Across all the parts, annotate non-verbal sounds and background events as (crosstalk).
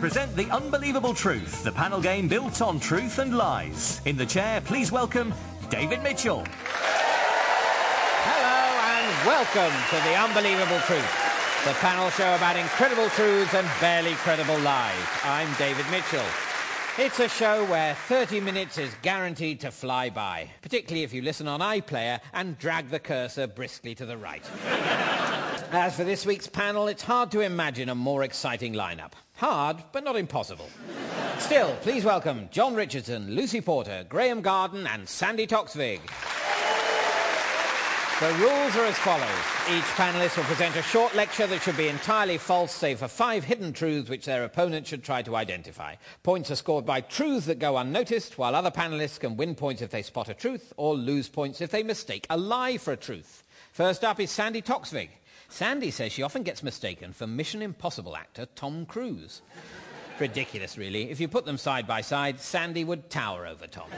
Present The Unbelievable Truth, the panel game built on truth and lies. In the chair, please welcome David Mitchell. Hello and welcome to The Unbelievable Truth, the panel show about incredible truths and barely credible lies. I'm David Mitchell. It's a show where 30 minutes is guaranteed to fly by, particularly if you listen on iPlayer and drag the cursor briskly to the right. (laughs) As for this week's panel, it's hard to imagine a more exciting lineup. Hard, but not impossible. Still, please welcome Jon Richardson, Lucy Porter, Graeme Garden and Sandi Toksvig. The rules are as follows. Each panelist will present a short lecture that should be entirely false, save for five hidden truths which their opponent should try to identify. Points are scored by truths that go unnoticed, while other panelists can win points if they spot a truth or lose points if they mistake a lie for a truth. First up is Sandi Toksvig. Sandi says she often gets mistaken for Mission Impossible actor Tom Cruise. Ridiculous, really. If you put them side by side, Sandi would tower over Tom.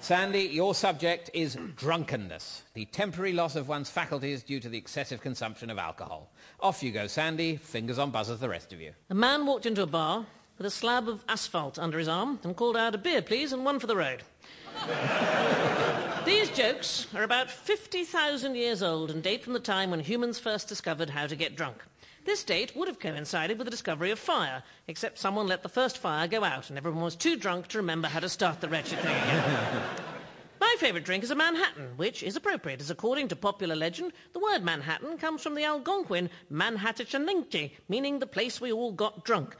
Sandi, your subject is drunkenness, the temporary loss of one's faculties due to the excessive consumption of alcohol. Off you go, Sandi. Fingers on buzzers, the rest of you. A man walked into a bar with a slab of asphalt under his arm and called out, a beer, please, and one for the road. These jokes are about 50,000 years old and date from the time when humans first discovered how to get drunk. This date would have coincided with the discovery of fire, except someone let the first fire go out and everyone was too drunk to remember how to start the wretched thing again. (laughs) My favourite drink is a Manhattan, which is appropriate, as according to popular legend, the word Manhattan comes from the Algonquin Manhattachaninchi, meaning the place we all got drunk.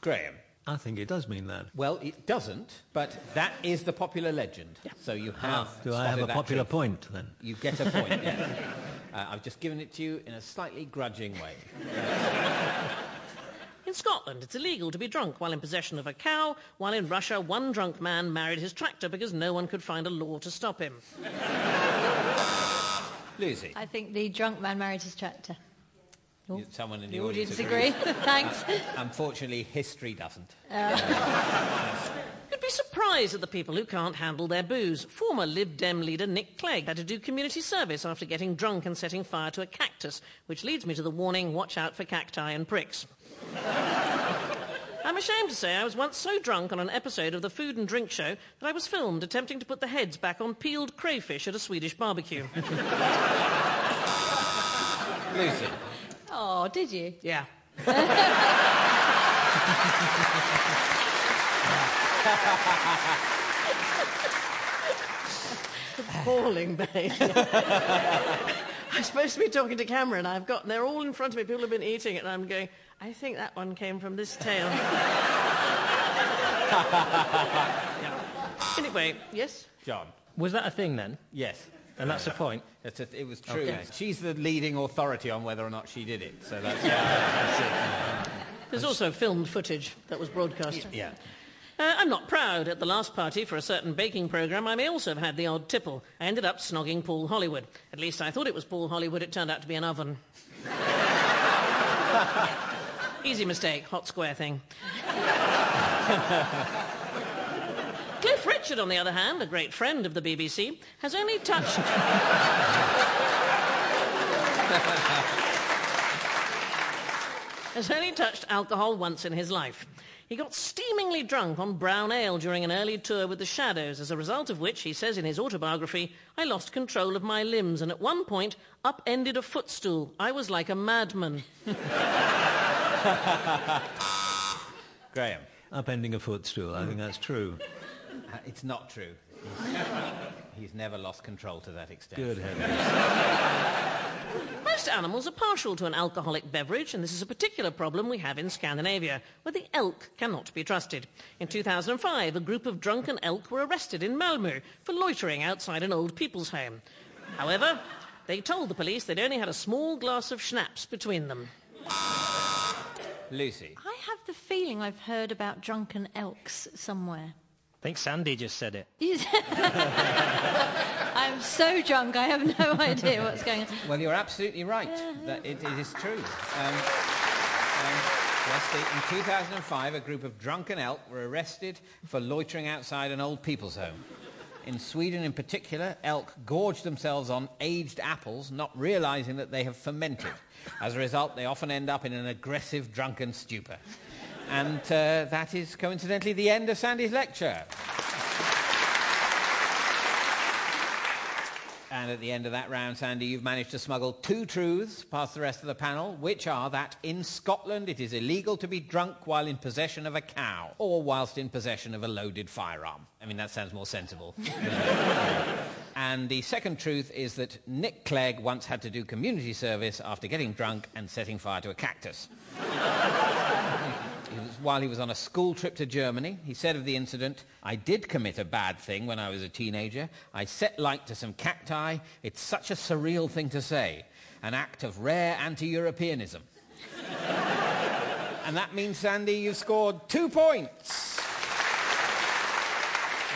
Graeme. I think it does mean that. Well, it doesn't, but that is the popular legend. So you have. Do I have a popular truth. point then? You get a point, (laughs) yes. Uh, I've just given it to you in a slightly grudging way. In Scotland, it's illegal to be drunk while in possession of a cow, while in Russia, one drunk man married his tractor because no one could find a law to stop him. Lucy, I think the drunk man married his tractor. Someone in the, The audience audience agree. (laughs) Thanks. (laughs) Unfortunately, history doesn't. Uh, You'd be surprised at the people who can't handle their booze. Former Lib Dem leader Nick Clegg had to do community service after getting drunk and setting fire to a cactus, which leads me to the warning, watch out for cacti and pricks. I'm ashamed to say I was once so drunk on an episode of the Food and Drink Show that I was filmed attempting to put the heads back on peeled crayfish at a Swedish barbecue. (laughs) Lucy, Oh, did you? Yeah. (laughs) Appalling behaviour. (laughs) I'm supposed to be talking to camera and I've got, they're all in front of me, people have been eating it and I'm going, I think that one came from this tail. Yeah. (laughs) Anyway, yes? Jon. Was that a thing then? Yes. And that's the point? That's a, it was true. Okay. She's the leading authority on whether or not she did it. So that's, it. There's also filmed footage that was broadcast. yeah. Uh, I'm not proud. At the last party for a certain baking programme, I may also have had the odd tipple. I ended up snogging Paul Hollywood. At least I thought it was Paul Hollywood. It turned out to be an oven. (laughs) Easy mistake. Hot square thing. (laughs) Cliff Richard, on the other hand, a great friend of the BBC, has only touched... (laughs) has only touched alcohol once in his life. He got steamingly drunk on brown ale during an early tour with the Shadows, as a result of which, he says in his autobiography, I lost control of my limbs and at one point upended a footstool. I was like a madman. (laughs) Graeme. Upending a footstool, I think that's true. (laughs) Uh, It's not true. He's, (laughs) he's never lost control to that extent. Good heavens. Most animals are partial to an alcoholic beverage, and this is a particular problem we have in Scandinavia, where the elk cannot be trusted. In 2005, a group of drunken elk were arrested in Malmö for loitering outside an old people's home. However, they told the police they'd only had a small glass of schnapps between them. Lucy. I have the feeling I've heard about drunken elks somewhere. I think Sandi just said it. (laughs) I'm so drunk, I have no (laughs) idea what's going on. Well, you're absolutely right. That it, it is true. Um, um, yes, the, in 2005, a group of drunken elk were arrested for loitering outside an old people's home. In Sweden, in particular, elk gorge themselves on aged apples, not realizing that they have fermented. As a result, they often end up in an aggressive drunken stupor. And uh, that is coincidentally the end of Sandi's lecture. And at the end of that round, Sandi, you've managed to smuggle two truths past the rest of the panel, which are that in Scotland it is illegal to be drunk while in possession of a cow or whilst in possession of a loaded firearm. I mean, that sounds more sensible. (laughs) and the second truth is that Nick Clegg once had to do community service after getting drunk and setting fire to a cactus. While he was on a school trip to Germany. He said of the incident, I did commit a bad thing when I was a teenager. I set light to some cacti. It's such a surreal thing to say. An act of rare anti-Europeanism. (laughs) and that means, Sandi, you've scored two points.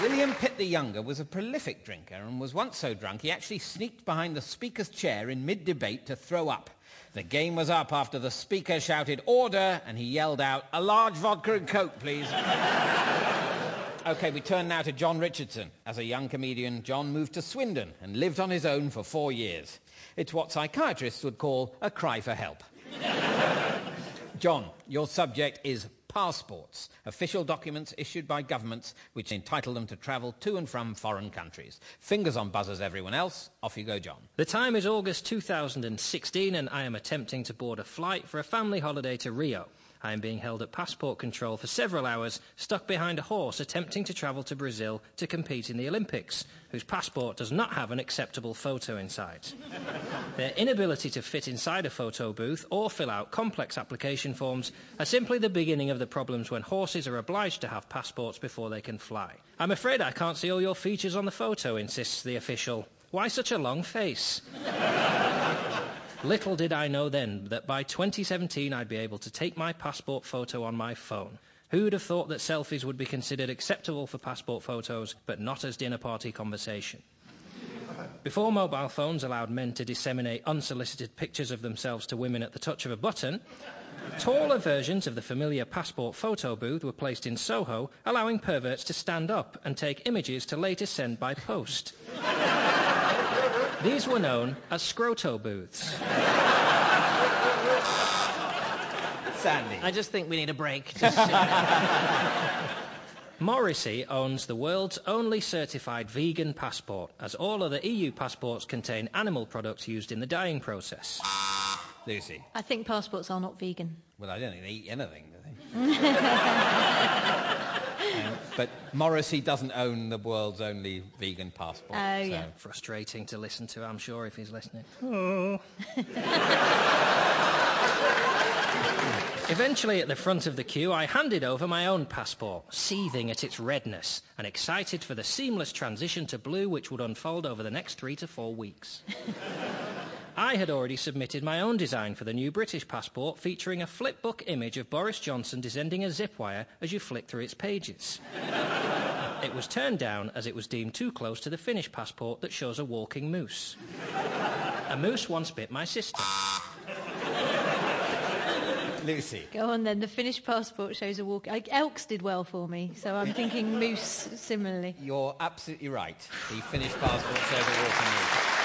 William Pitt the Younger was a prolific drinker and was once so drunk he actually sneaked behind the Speaker's chair in mid-debate to throw up. The game was up after the Speaker shouted, order, and he yelled out, a large vodka and coke, please. (laughs) okay, we turn now to Jon Richardson. As a young comedian, Jon moved to Swindon and lived on his own for four years. It's what psychiatrists would call a cry for help. (laughs) Jon, your subject is passports, official documents issued by governments which entitle them to travel to and from foreign countries. Fingers on buzzers, everyone else. Off you go, Jon. The time is August 2016, and I am attempting to board a flight for a family holiday to Rio. I am being held at passport control for several hours, stuck behind a horse attempting to travel to Brazil to compete in the Olympics, whose passport does not have an acceptable photo inside. (laughs) Their inability to fit inside a photo booth or fill out complex application forms are simply the beginning of the problems when horses are obliged to have passports before they can fly. I'm afraid I can't see all your features on the photo, insists the official. Why such a long face? (laughs) Little did I know then that by 2017 I'd be able to take my passport photo on my phone. Who'd have thought that selfies would be considered acceptable for passport photos, but not as dinner party conversation? Before mobile phones allowed men to disseminate unsolicited pictures of themselves to women at the touch of a button, taller versions of the familiar passport photo booth were placed in Soho, allowing perverts to stand up and take images to later send by post. These were known as scroto booths. Sandi. I just think we need a break. (laughs) Just, uh, Morrissey owns the world's only certified vegan passport, as all other EU passports contain animal products used in the dyeing process. Lucy. I think passports are not vegan. Well, I don't think they eat anything, do they? (laughs) But Morrissey doesn't own the world's only vegan passport. Oh, so- yeah. Frustrating to listen to, I'm sure, if he's listening. (laughs) Eventually, at the front of the queue, I handed over my own passport, seething at its redness and excited for the seamless transition to blue which would unfold over the next three to four weeks. (laughs) I had already submitted my own design for the new British passport, featuring a flipbook image of Boris Johnson descending a zip wire as you flick through its pages. (laughs) It was turned down as it was deemed too close to the Finnish passport that shows a walking moose. A moose once bit my sister. Lucy. Go on then. The Finnish passport shows a walk. I, Elks did well for me, so I'm thinking moose similarly. You're absolutely right. The Finnish passport shows a walking moose.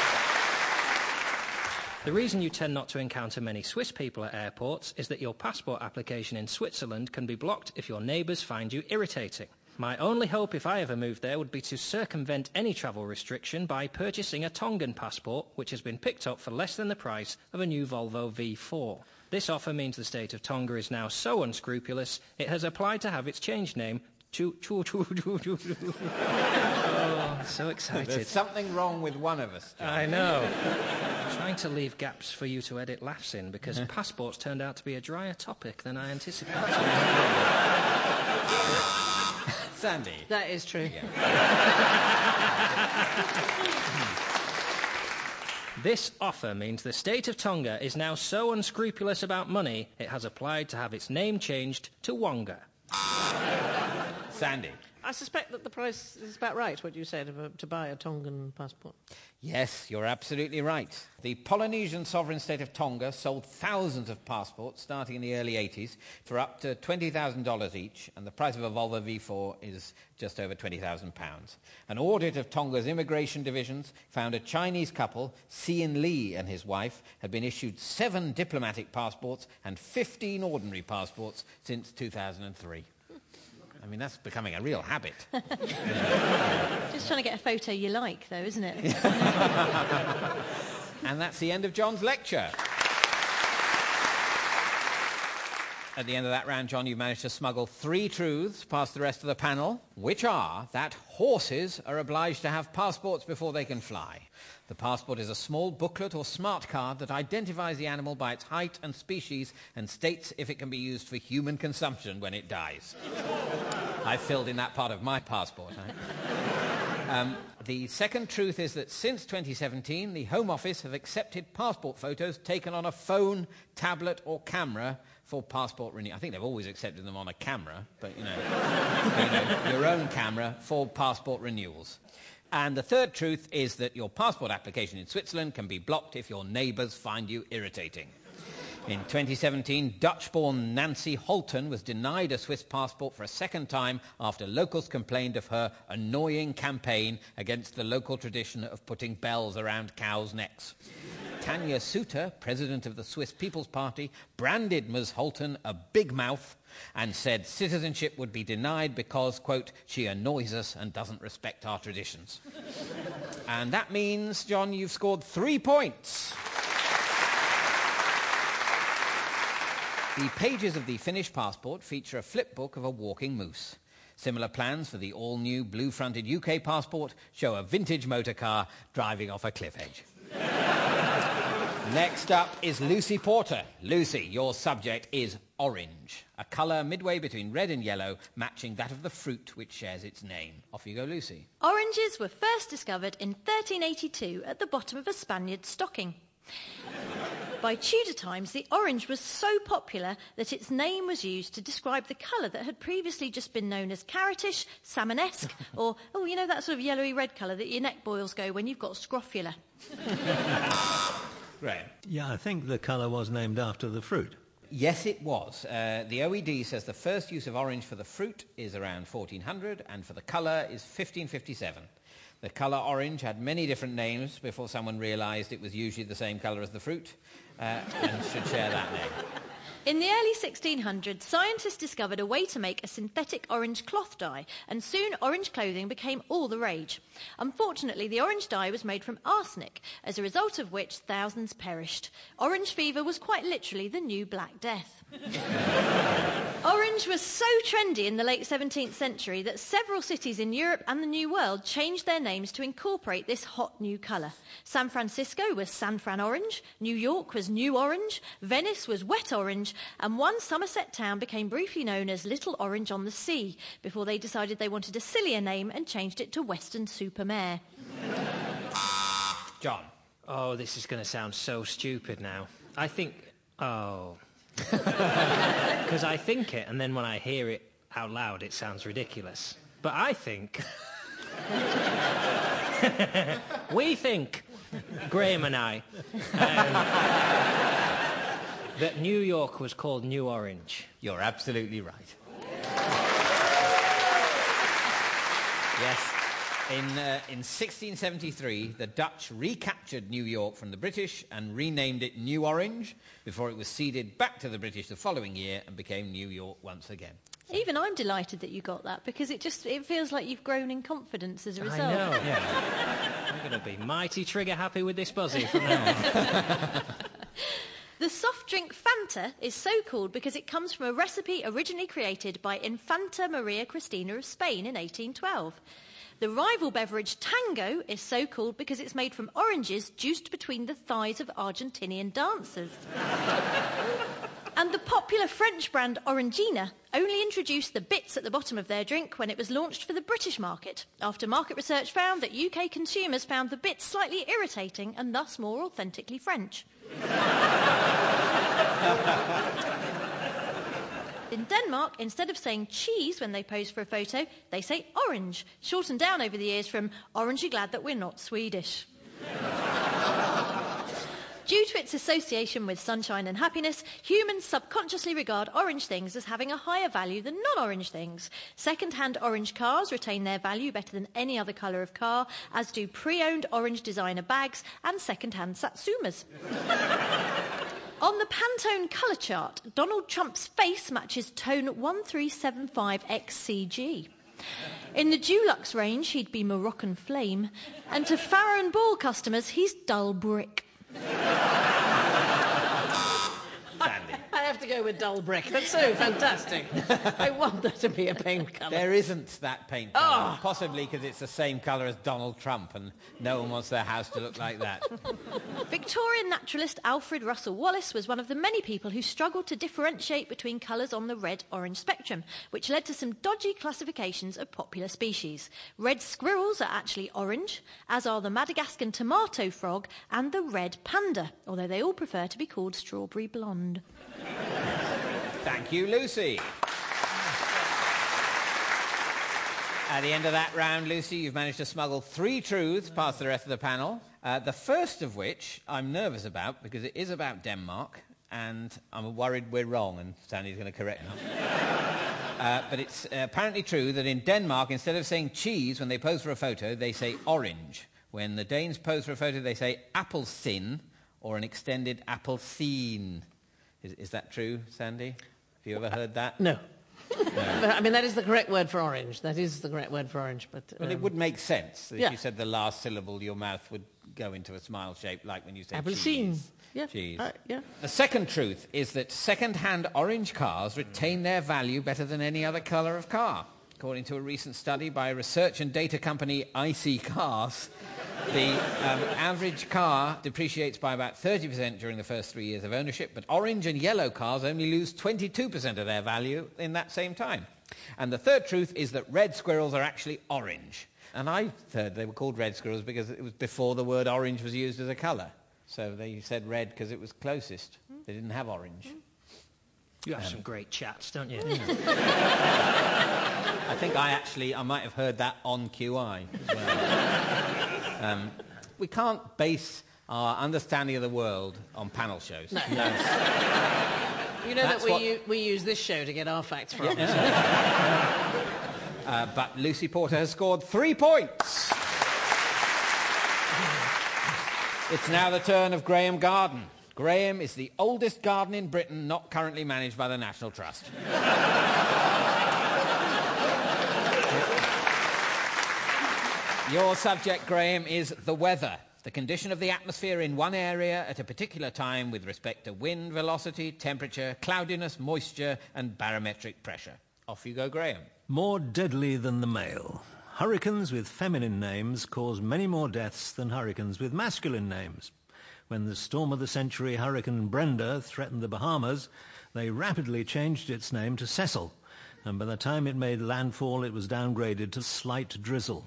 The reason you tend not to encounter many Swiss people at airports is that your passport application in Switzerland can be blocked if your neighbours find you irritating. My only hope if I ever moved there would be to circumvent any travel restriction by purchasing a Tongan passport, which has been picked up for less than the price of a new Volvo V4. This offer means the state of Tonga is now so unscrupulous it has applied to have its changed name. Choo, choo, choo, (laughs) choo, choo, choo. Oh, so excited. There's something wrong with one of us. Jon. I know. I'm trying to leave gaps for you to edit laughs in because uh-huh. passports turned out to be a drier topic than I anticipated. (laughs) Sandi. that is true. (laughs) this offer means the state of Tonga is now so unscrupulous about money it has applied to have its name changed to Wonga. Sandi. I suspect that the price is about right, what you said, of a, to buy a Tongan passport. Yes, you're absolutely right. The Polynesian sovereign state of Tonga sold thousands of passports starting in the early 80s for up to $20,000 each, and the price of a Volvo V4 is just over £20,000. An audit of Tonga's immigration divisions found a Chinese couple, Sian Lee and his wife, had been issued seven diplomatic passports and 15 ordinary passports since 2003. I mean, that's becoming a real habit. (laughs) Just trying to get a photo you like, though, isn't it? (laughs) And that's the end of Jon's lecture. At the end of that round, Jon, you've managed to smuggle three truths past the rest of the panel, which are that horses are obliged to have passports before they can fly. The passport is a small booklet or smart card that identifies the animal by its height and species and states if it can be used for human consumption when it dies. (laughs) I filled in that part of my passport. Um, the second truth is that since 2017, the Home Office have accepted passport photos taken on a phone, tablet, or camera for passport renewal. I think they've always accepted them on a camera, but you know, (laughs) you know, your own camera for passport renewals. And the third truth is that your passport application in Switzerland can be blocked if your neighbours find you irritating. In 2017, Dutch-born Nancy Holten was denied a Swiss passport for a second time after locals complained of her annoying campaign against the local tradition of putting bells around cows' necks. Tanya Suter, president of the Swiss People's Party, branded Ms. Holten a big mouth and said citizenship would be denied because, quote, she annoys us and doesn't respect our traditions. (laughs) and that means, Jon, you've scored three points. The pages of the Finnish passport feature a flipbook of a walking moose. Similar plans for the all-new blue-fronted UK passport show a vintage motor car driving off a cliff edge. (laughs) Next up is Lucy Porter. Lucy, your subject is orange, a colour midway between red and yellow, matching that of the fruit which shares its name. Off you go, Lucy. Oranges were first discovered in 1382 at the bottom of a Spaniard's stocking. By Tudor times, the orange was so popular that its name was used to describe the colour that had previously just been known as carrotish, salmonesque, (laughs) or, oh, you know, that sort of yellowy red colour that your neck boils go when you've got scrofula. (laughs) right. Yeah, I think the colour was named after the fruit. Yes, it was. Uh, the OED says the first use of orange for the fruit is around 1400 and for the colour is 1557. The colour orange had many different names before someone realised it was usually the same colour as the fruit uh, and should share that name. In the early 1600s, scientists discovered a way to make a synthetic orange cloth dye, and soon orange clothing became all the rage. Unfortunately, the orange dye was made from arsenic, as a result of which thousands perished. Orange fever was quite literally the new Black Death. (laughs) Orange was so trendy in the late 17th century that several cities in Europe and the New World changed their names to incorporate this hot new colour. San Francisco was San Fran Orange, New York was New Orange, Venice was Wet Orange, and one Somerset town became briefly known as Little Orange on the Sea before they decided they wanted a sillier name and changed it to Western Supermare. Jon. Oh, this is going to sound so stupid now. I think. Oh. (laughs) Because I think it, and then when I hear it out loud, it sounds ridiculous. But I think. (laughs) we think, Graeme and I, um, that New York was called New Orange. You're absolutely right. Yes. In, uh, in 1673, the Dutch recaptured New York from the British and renamed it New Orange before it was ceded back to the British the following year and became New York once again. Even I'm delighted that you got that because it just it feels like you've grown in confidence as a result. I know, yeah. (laughs) I'm going to be mighty trigger happy with this buzzy from now on. (laughs) The soft drink Fanta is so called because it comes from a recipe originally created by Infanta Maria Cristina of Spain in 1812. The rival beverage Tango is so called because it's made from oranges juiced between the thighs of Argentinian dancers. (laughs) and the popular French brand Orangina only introduced the bits at the bottom of their drink when it was launched for the British market, after market research found that UK consumers found the bits slightly irritating and thus more authentically French. (laughs) In Denmark, instead of saying cheese when they pose for a photo, they say orange, shortened down over the years from orangey glad that we're not Swedish. (laughs) Due to its association with sunshine and happiness, humans subconsciously regard orange things as having a higher value than non orange things. Second hand orange cars retain their value better than any other colour of car, as do pre owned orange designer bags and second hand Satsumas. (laughs) On the Pantone colour chart, Donald Trump's face matches tone 1375XCG. In the Dulux range, he'd be Moroccan flame. And to Farrow and Ball customers, he's dull brick. Sandi. I have to go with dull brick. That's so fantastic. I want there to be a paint colour. There isn't that paint colour. Ah! Possibly because it's the same colour as Donald Trump and no one wants their house to look like that. (laughs) Victorian naturalist Alfred Russel Wallace was one of the many people who struggled to differentiate between colours on the red orange spectrum, which led to some dodgy classifications of popular species. Red squirrels are actually orange, as are the Madagascan tomato frog and the red panda, although they all prefer to be called strawberry blonde. Thank you, Lucy. At the end of that round, Lucy, you've managed to smuggle three truths past the rest of the panel. Uh, the first of which I'm nervous about because it is about Denmark, and I'm worried we're wrong, and Sandi's going to correct me. (laughs) Uh, but it's uh, apparently true that in Denmark, instead of saying cheese when they pose for a photo, they say orange. When the Danes pose for a photo, they say appelsin or an extended appelsin. Is, is that true, Sandi? Have you ever heard that? No. (laughs) I mean, that is the correct word for orange. That is the correct word for orange. But Well, it um, would make sense. If yeah. you said the last syllable, your mouth would go into a smile shape, like when you say Appelsin. cheese. Yeah. Cheese. Uh, yeah. The second truth is that second-hand orange cars retain their value better than any other colour of car. According to a recent study by research and data company iSeeCars, the um, average car depreciates by about 30% during the first three years of ownership, but orange and yellow cars only lose 22% of their value in that same time. And the third truth is that red squirrels are actually orange. And I heard they were called red squirrels because it was before the word orange was used as a colour. So they said red because it was closest. They didn't have orange. You have some great chats, don't you? I think I actually, I might have heard that on QI as well. (laughs) um, we can't base our understanding of the world on panel shows. No. No. You know That's that we, what- u- we use this show to get our facts from. Uh, but Lucy Porter has scored three points. It's now the turn of Graeme Garden. Graeme is the oldest garden in Britain not currently managed by the National Trust. Your subject, Graeme, is the weather. The condition of the atmosphere in one area at a particular time with respect to wind velocity, temperature, cloudiness, moisture, and barometric pressure. Off you go, Graeme. More deadly than the male. Hurricanes with feminine names cause many more deaths than hurricanes with masculine names. When the storm of the century Hurricane Brenda threatened the Bahamas, they rapidly changed its name to Cecil, and by the time it made landfall, it was downgraded to slight drizzle.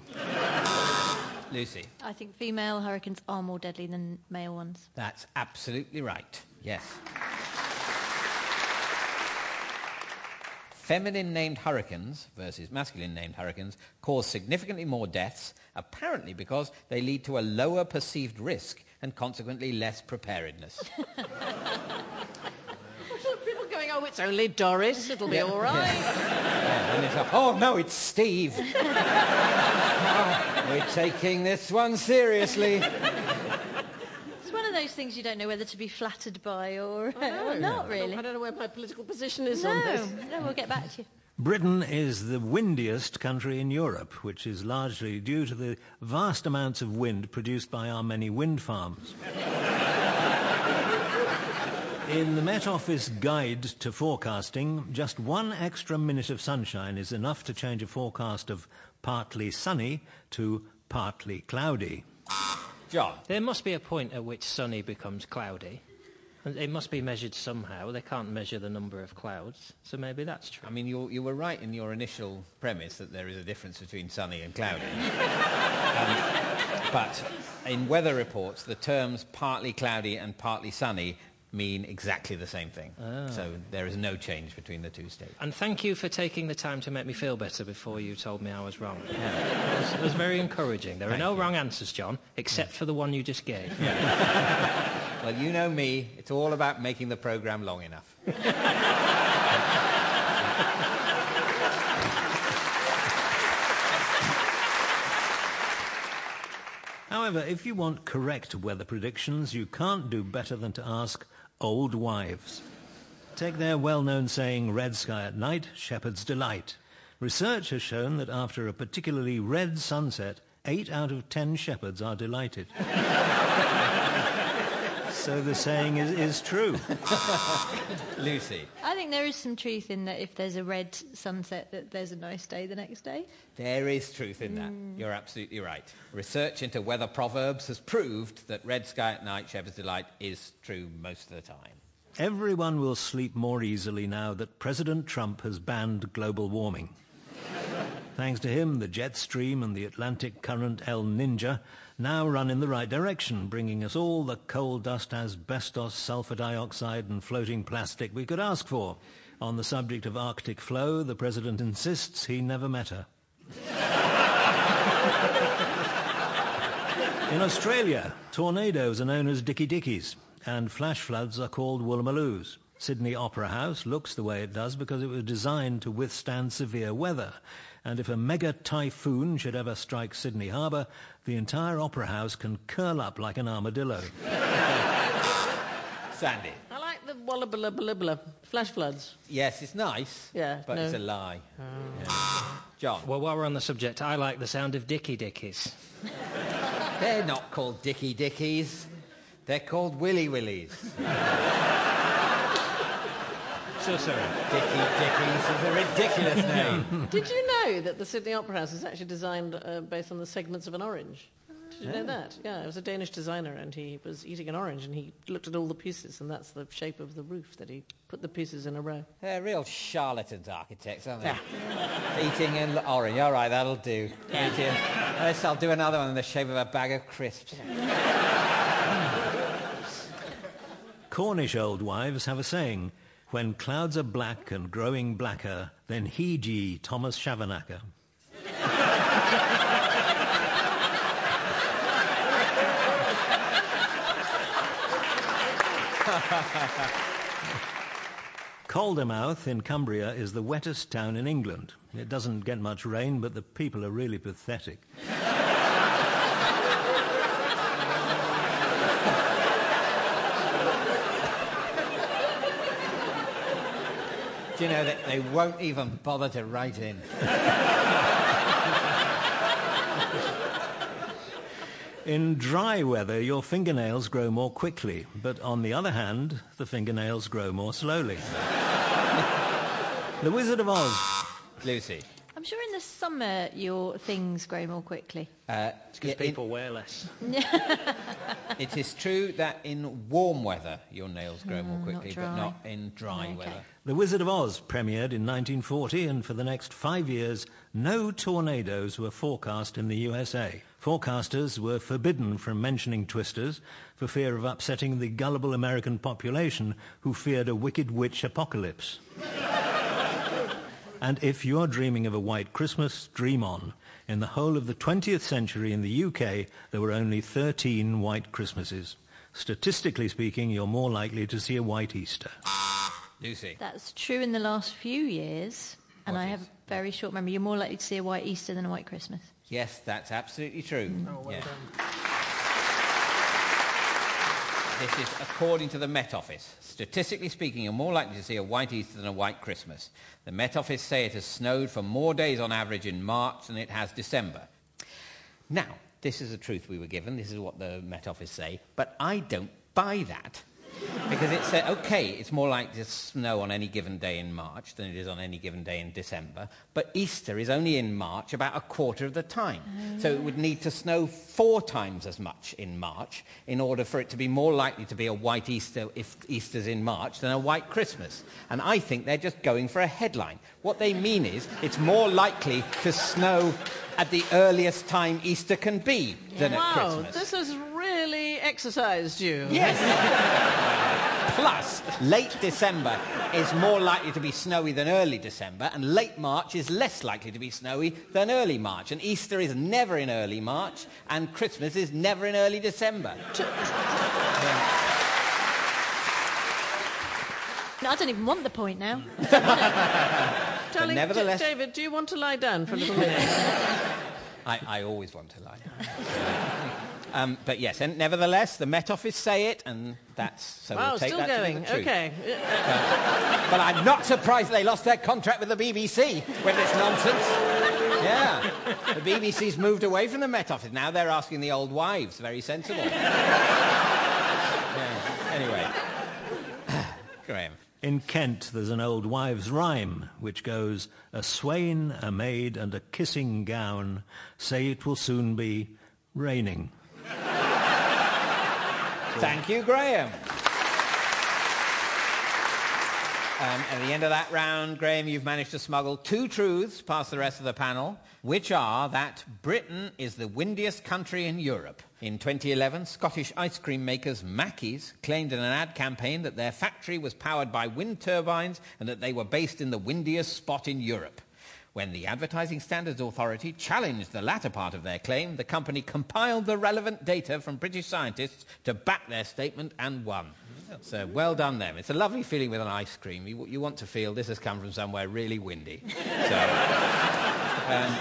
Lucy. I think female hurricanes are more deadly than male ones. That's absolutely right. Yes. Feminine named hurricanes versus masculine named hurricanes cause significantly more deaths, apparently because they lead to a lower perceived risk and consequently less preparedness. (laughs) People going, it's only Doris. It'll be all right. Yeah, and it's like, oh no, it's Steve. Oh, (laughs) we're taking this one seriously. It's one of those things you don't know whether to be flattered by or, or not, really. I don't know where my political position is No, on this. no, we'll get back to you. Britain is the windiest country in Europe, which is largely due to the vast amounts of wind produced by our many wind farms. In the Met Office Guide to Forecasting, just one extra minute of sunshine is enough to change a forecast of partly sunny to partly cloudy. Jon. There must be a point at which sunny becomes cloudy. And It must be measured somehow. They can't measure the number of clouds, so maybe that's true. I mean, you, you were right in your initial premise that there is a difference between sunny and cloudy. (laughs) um, but in weather reports, the terms partly cloudy and partly sunny mean exactly the same thing. Ah. So there is no change between the two states. And thank you for taking the time to make me feel better before you told me I was wrong. It, was, it was very encouraging. There are no you. wrong answers, Jon, except for the one you just gave. (laughs) Well, you know me. It's all about making the program long enough. However, if you want correct weather predictions, you can't do better than to ask old wives. Take their well-known saying, red sky at night, shepherd's delight. Research has shown that after a particularly red sunset, eight out of ten shepherds are delighted. (laughs) so the saying is, is true. (laughs) Lucy, I think there is some truth in that if there's a red sunset, that there's a nice day the next day. there is truth in that. Mm. You're absolutely right. Research into weather proverbs has proved that red sky at night, shepherd's delight is true most of the time. Everyone will sleep more easily now that President Trump has banned global warming. (laughs) Thanks to him, the jet stream and the Atlantic current El Ninja now run in the right direction, bringing us all the coal dust, asbestos, sulfur dioxide and floating plastic we could ask for. On the subject of Arctic flow, the president insists he never met her. (laughs) In Australia, tornadoes are known as Dicky Dickies, and flash floods are called Woollamaloos. Sydney Opera House looks the way it does because it was designed to withstand severe weather. And if a mega typhoon should ever strike Sydney Harbour, the entire Opera House can curl up like an armadillo. (laughs) Sandi. I like the walla blah blah blah flash floods. Yes, it's nice. Yeah, But no. it's a lie. Oh. Yeah. Jon. Well, while we're on the subject, I like the sound of Dicky Dickies. (laughs) They're not called Dicky Dickies. They're called Willy Willies. (laughs) So sorry. Dicky Dickies is a ridiculous name. (laughs) Did you know that the Sydney Opera House is actually designed uh, based on the segments of an orange? Did you know that? Yeah, it was a Danish designer, and he was eating an orange, and he looked at all the pieces, and that's the shape of the roof that he put the pieces in a row. They're real charlatans, architects, aren't they? (laughs) Eating an orange. All right, that'll do. Eating. Yes, I'll do another one in the shape of a bag of crisps. (laughs) Cornish old wives have a saying, when clouds are black and growing blacker, then heed ye Thomas Shavanaker. (laughs) Caldermouth in Cumbria is the wettest town in England. It doesn't get much rain, but the people are really pathetic. Do you know that they won't even bother to write in? In dry weather, your fingernails grow more quickly, but on the other hand, the fingernails grow more slowly. (laughs) the Wizard of Oz. Lucy. I'm sure the summer your things grow more quickly. Uh, It's because yeah, people wear less. it, (laughs) it is true that in warm weather your nails grow more Mm, not quickly, but not in dry Okay. weather. The Wizard of Oz premiered in 1940, and for the next five years, no tornadoes were forecast in the USA. Forecasters were forbidden from mentioning twisters for fear of upsetting the gullible American population who feared a wicked witch apocalypse. (laughs) And if you're dreaming of a white Christmas, dream on. In the whole of the 20th century in the UK, there were only 13 white Christmases. Statistically speaking, you're more likely to see a white Easter. Lucy. That's true in the last few years, and What I is? have a very short memory. You're more likely to see a white Easter than a white Christmas. Yes, that's absolutely true. Oh, Yeah. This is according to the Met Office. Statistically speaking, you're more likely to see a white Easter than a white Christmas. The Met Office say it has snowed for more days on average in March than it has December. Now, this is the truth we were given. This is what the Met Office say. But I don't buy that. Because it said, okay, it's more likely to snow on any given day in March than it is on any given day in December. But Easter is only in March about a quarter of the time. So it would need to snow four times as much in March in order for it to be more likely to be a white Easter if Easter's in March than a white Christmas. And I think they're just going for a headline. What they mean is it's more likely to snow at the earliest time Easter can be than at Christmas. wow, this has really exercised you. Yes. (laughs) Plus, late December is more likely to be snowy than early December, and late March is less likely to be snowy than early March. And Easter is never in early March, and Christmas is never in early December. No, I don't even want the point now. (laughs) Darling, nevertheless- D- David, do you want to lie down for a little minute? (laughs) I, I always want to lie. (laughs) um, but yes, and nevertheless, the Met Office say it, and that's so wow, we'll take still that to be going. the truth. Okay. But I'm not surprised they lost their contract with the BBC with this nonsense. Yeah. The BBC's moved away from the Met Office. Now they're asking the old wives. Very sensible. Yeah. Anyway. (sighs) Graeme. In Kent, there's an old wives' rhyme which goes, A swain, a maid, and a kissing gown say it will soon be raining. Thank you, Graeme. Um, at the end of that round, Graeme, you've managed to smuggle two truths past the rest of the panel, which are that Britain is the windiest country in Europe. In 2011, Scottish ice cream makers Mackie's claimed in an ad campaign that their factory was powered by wind turbines and that they were based in the windiest spot in Europe. When the Advertising Standards Authority challenged the latter part of their claim, the company compiled the relevant data from British scientists to back their statement and won. So well done them. It's a lovely feeling with an ice cream. You, you want to feel this has come from somewhere really windy. So, (laughs) um,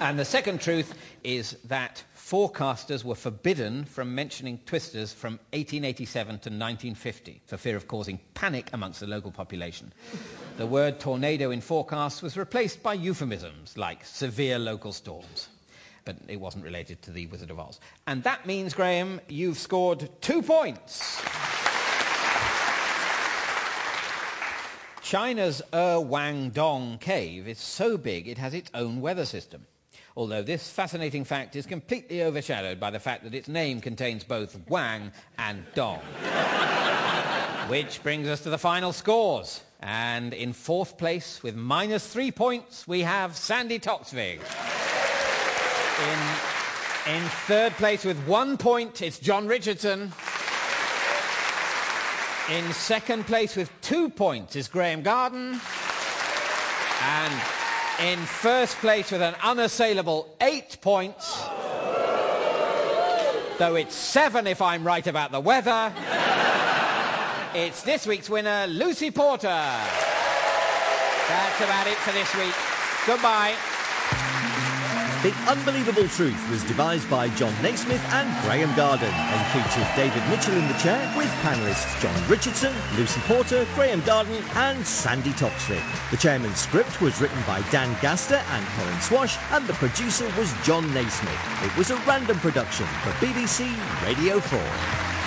and the second truth is that forecasters were forbidden from mentioning twisters from 1887 to 1950 for fear of causing panic amongst the local population. The word tornado in forecasts was replaced by euphemisms like severe local storms. But it wasn't related to the Wizard of Oz. And that means, Graeme, you've scored two points. China's Er Wang Dong cave is so big it has its own weather system. Although this fascinating fact is completely overshadowed by the fact that its name contains both Wang and Dong. (laughs) Which brings us to the final scores. And in fourth place, with minus three points, we have Sandi Toksvig. In, in third place, with one point, it's Jon Richardson. In second place with two points is Graeme Garden. And in first place with an unassailable eight points, though it's seven if I'm right about the weather, it's this week's winner, Lucy Porter. That's about it for this week. Goodbye. The Unbelievable Truth was devised by Jon Naismith and Graeme Garden and features David Mitchell in the chair with panellists Jon Richardson, Lucy Porter, Graeme Garden and Sandi Toksvig. The chairman's script was written by Dan Gaster and Colin Swash and the producer was Jon Naismith. It was a random production for BBC Radio 4.